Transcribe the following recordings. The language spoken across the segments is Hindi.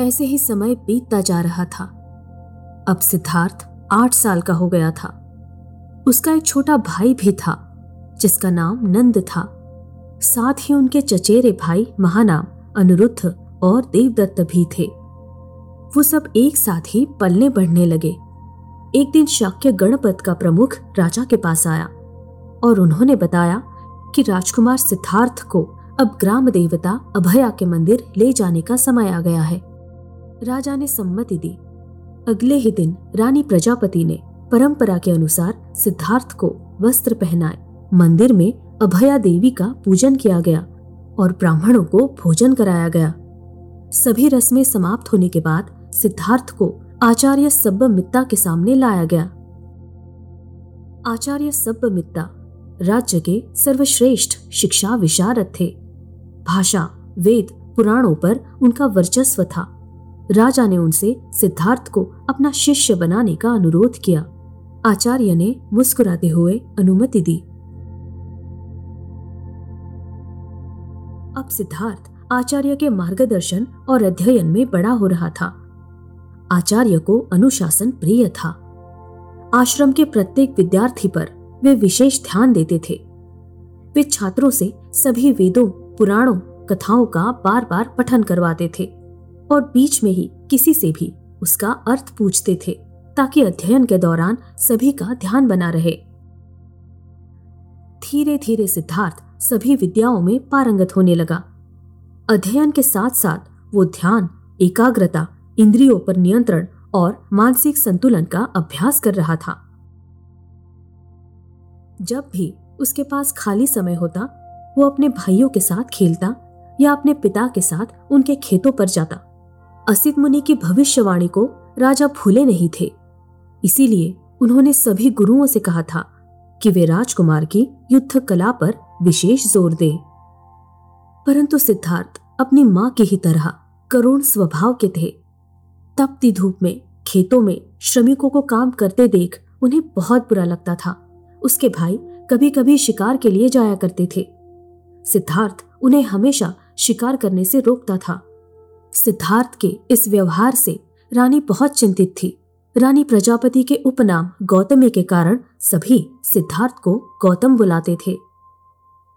ऐसे ही समय बीतता जा रहा था। अब सिद्धार्थ आठ साल का हो गया था। उसका एक छोटा भाई भी था, जिसका नाम नंद था। साथ ही उनके चचेरे भाई महानाम, अनिरुद्ध और देवदत्त भी थे। वो सब एक साथ ही पलने बढ़ने लगे। एक दिन शाक्य गणपत का प्रमुख राजा के पास आया और उन्होंने बताया कि राजकुमार सिद्धार्थ को अब ग्राम देवता अभया के मंदिर ले जाने का समय आ गया है। राजा ने सम्मति दी। अगले ही दिन रानी प्रजापति ने परंपरा के अनुसार सिद्धार्थ को वस्त्र पहनाए। मंदिर में अभया देवी का पूजन किया गया और ब्राह्मणों को भोजन कराया गया। सभी रस्में समाप्त होने के बाद सिद्धार्थ को आचार्य सब्बमित्ता के सामने लाया गया। आचार्य सब्बमित्ता राज्य के सर्वश्रेष्ठ शिक्षा विशारद थे। भाषा, वेद, पुराणों पर उनका वर्चस्व था। राजा ने उनसे सिद्धार्थ को अपना शिष्य बनाने का अनुरोध किया। आचार्य ने मुस्कुराते हुए अनुमति दी। अब सिद्धार्थ आचार्य के मार्गदर्शन और अध्ययन में बड़ा हो रहा था। आचार्य को अनुशासन प्रिय था। आश्रम के प्रत्येक विद्यार्थी पर वे विशेष ध्यान देते थे। वे छात्रों से सभी वेदों, पुराणों, कथाओं का बार बार पठन करवाते थे। और बीच में ही किसी से भी उसका अर्थ पूछते थे, ताकि अध्ययन के दौरान सभी का ध्यान बना रहे। धीरे धीरे सिद्धार्थ सभी विद्याओं में पारंगत होने लगा। अध्ययन के साथ साथ वो ध्यान, एकाग्रता, इंद्रियों पर नियंत्रण और मानसिक संतुलन का अभ्यास कर रहा था। जब भी उसके पास खाली समय होता, वो अपने भाइयों के साथ खेलता या अपने पिता के साथ उनके खेतों पर जाता। असित मुनि की भविष्यवाणी को राजा भूले नहीं थे। इसीलिए उन्होंने सभी गुरुओं से कहा था कि वे राजकुमार की युद्ध कला पर विशेष ज़ोर दें। परंतु सिद्धार्थ अपनी माँ की ही तरह करुण स्वभाव के थे। तपती धूप में, खेतों में श्रमिकों को काम करते देख उन्हें बहुत बुरा लगता था। उसके भाई कभी कभी शिकार के लिए जाया करते थे। सिद्धार्थ उन्हें हमेशा शिकार करने से रोकता था। सिद्धार्थ के इस व्यवहार से रानी बहुत चिंतित थी। रानी प्रजापति के उपनाम गौतमी के कारण सभी सिद्धार्थ को गौतम बुलाते थे।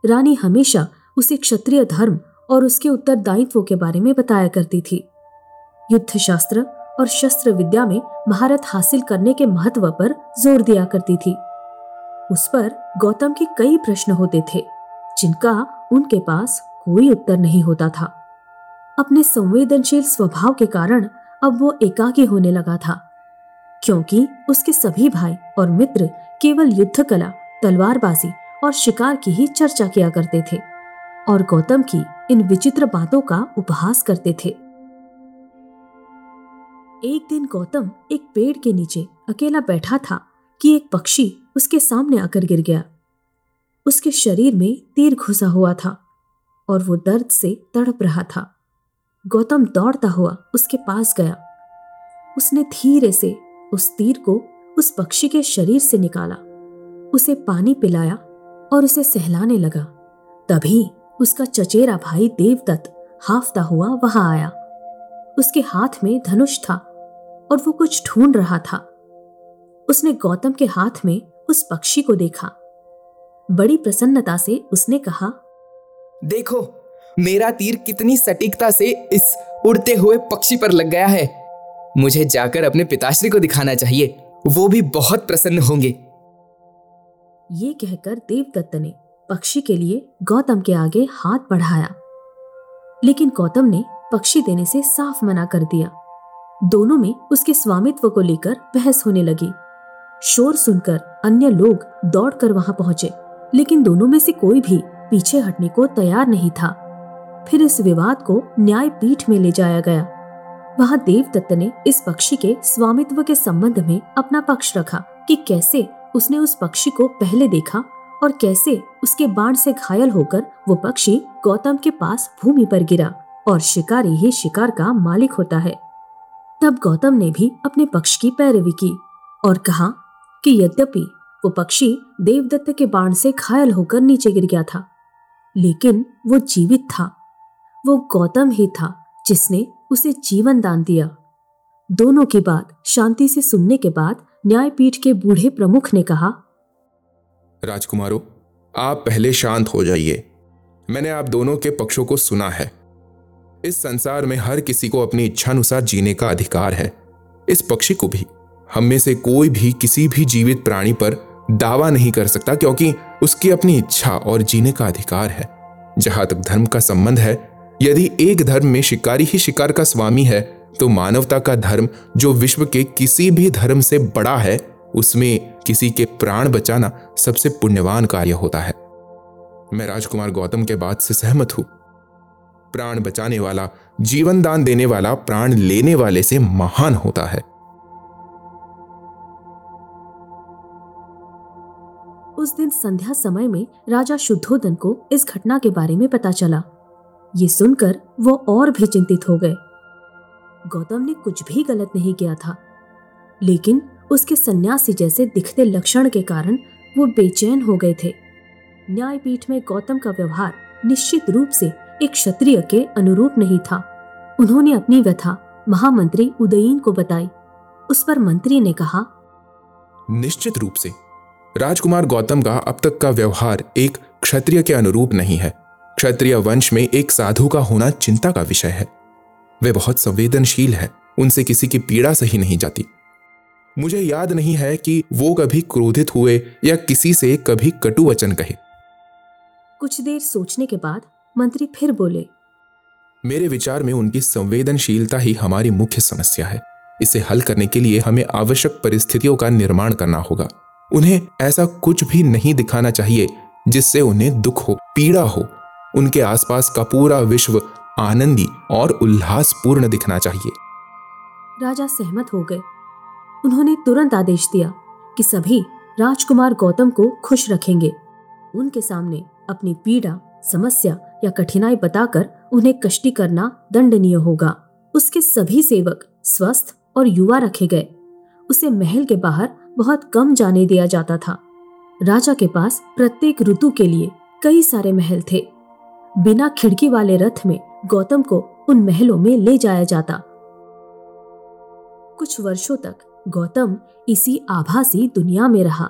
रानी हमेशा उसे क्षत्रिय धर्म और उसके उत्तरदायित्व के बारे में बताया करती थी। युद्ध शास्त्र और शस्त्र विद्या में महारत हासिल करने के महत्व पर ज़ोर दिया करती थी। उस पर गौतम के कई प्रश्न होते थे, जिनका उनके पास कोई उत्तर नहीं होता था। अपने संवेदनशील स्वभाव के कारण अब वो एकाकी होने लगा था। क्योंकि उसके सभी भाई और मित्र केवल युद्ध कला तलवारबाजी और शिकार की ही चर्चा किया करते थे और गौतम की इन विचित्र बातों का उपहास करते थे। एक दिन गौतम एक पेड़ के नीचे अकेला बैठा था कि एक पक्षी उसके सामने आकर गिर गया। उसके शरीर में तीर घुसा हुआ था और वो दर्द से तड़प रहा था। गौतम दौड़ता हुआ उसके पास गया। उसने धीरे से उस तीर को उस पक्षी के शरीर से निकाला। उसे पानी पिलाया और उसे सहलाने लगा। तभी उसका चचेरा भाई देवदत्त हाफता हुआ वहाँ आया। उसके हाथ में धनुष था और वो कुछ ढूंढ रहा था। उसने गौतम के हाथ में उस पक्षी को देखा। बड़ी प्रसन्नता से उसने कहा, देखो मेरा तीर कितनी सटीकता से इस उड़ते हुए पक्षी पर लग गया है। मुझे जाकर अपने पिताश्री को दिखाना चाहिए। वो भी बहुत प्रसन्न होंगे। ये कहकर देवदत्त ने पक्षी के लिए गौतम के आगे हाथ बढ़ाया। लेकिन गौतम ने पक्षी देने से साफ़ मना कर दिया। दोनों में उसके स्वामित्व को लेकर बहस होने लगी। शोर सुनकर अन्य लोग दौड़कर वहाँ पहुँचे, लेकिन दोनों में से कोई भी पीछे हटने को तैयार नहीं था। फिर इस विवाद को न्याय पीठ में ले जाया गया। वहाँ देवदत्त ने इस पक्षी के स्वामित्व के संबंध में अपना पक्ष रखा कि कैसे उसने उस पक्षी को पहले देखा और कैसे उसके बाण से घायल होकर वो पक्षी गौतम के पास भूमि पर गिरा और शिकारी ही शिकार का मालिक होता है। तब गौतम ने भी अपने पक्ष की पैरवी की और कहा कि यद्यपि वो पक्षी देवदत्त के बाण से घायल होकर नीचे गिर गया था, लेकिन वो जीवित था। वो गौतम ही था जिसने उसे जीवन दान दिया। दोनों की बात शांति से सुनने के बाद न्यायपीठ के बूढ़े प्रमुख ने कहा, राजकुमारों, आप पहले शांत हो जाइए। मैंने आप दोनों के पक्षों को सुना है। इस संसार में हर किसी को अपनी इच्छानुसार जीने का अधिकार है। इस पक्षी को भी, हम में से कोई भी किसी भी जीवित प्राणी पर दावा नहीं कर सकता क्योंकि उसकी अपनी इच्छा और जीने का अधिकार है। जहाँ तक धर्म का संबंध है यदि एक धर्म में शिकारी ही शिकार का स्वामी है तो मानवता का धर्म जो विश्व के किसी भी धर्म से बड़ा है, उसमें किसी के प्राण बचाना सबसे पुण्यवान कार्य होता है। मैं राजकुमार गौतम के बात से सहमत हूँ। प्राण बचाने वाला, जीवन दान देने वाला, प्राण लेने वाले से महान होता है। उस दिन संध्या समय में राजा शुद्धोदन को इस घटना के बारे में पता चला। ये सुनकर वो और भी चिंतित हो गए। गौतम ने कुछ भी गलत नहीं किया था, लेकिन उसके सन्यासी जैसे दिखते लक्षण के कारण वो बेचैन हो गए थे। न्यायपीठ में गौतम का व्यवहार निश्चित रूप से एक क्षत्रिय के अनुरूप नहीं था। उन्होंने अपनी व्यथा महामंत्री उदयीन को बताई। उस पर मंत्री ने कहा, निश्चित रूप से। राजकुमार गौतम का अब तक का व्यवहार एक क्षत्रिय के अनुरूप नहीं है। क्षत्रिय वंश में एक साधु का होना चिंता का विषय है। वे बहुत संवेदनशील है उनसे किसी की पीड़ा सही नहीं जाती। मुझे याद नहीं है कि वो कभी क्रोधित हुए या किसी से कभी कटु वचन कहे। कुछ देर सोचने के बाद मंत्री फिर बोले मेरे विचार में उनकी संवेदनशीलता ही हमारी मुख्य समस्या है। इसे हल करने के लिए हमें आवश्यक परिस्थितियों का निर्माण करना होगा। उन्हें ऐसा कुछ भी नहीं दिखाना चाहिए जिससे उन्हें दुख हो पीड़ा हो उनके आसपास का पूरा विश्व आनंदी और उल्लासपूर्ण दिखना चाहिए। राजा सहमत हो गए। उन्होंने तुरंत आदेश दिया कि सभी राजकुमार गौतम को खुश रखेंगे। उनके सामने अपनी पीड़ा, समस्या या कठिनाई बताकर उन्हें कष्टी करना दंडनीय होगा। उसके सभी सेवक स्वस्थ और युवा रखे गए। उसे महल के बाहर बहुत कम जाने दिया जाता था। राजा के पास प्रत्येक ऋतु के लिए कई सारे महल थे। बिना खिड़की वाले रथ में गौतम को उन महलों में ले जाया जाता। कुछ वर्षों तक गौतम इसी आभासी दुनिया में रहा।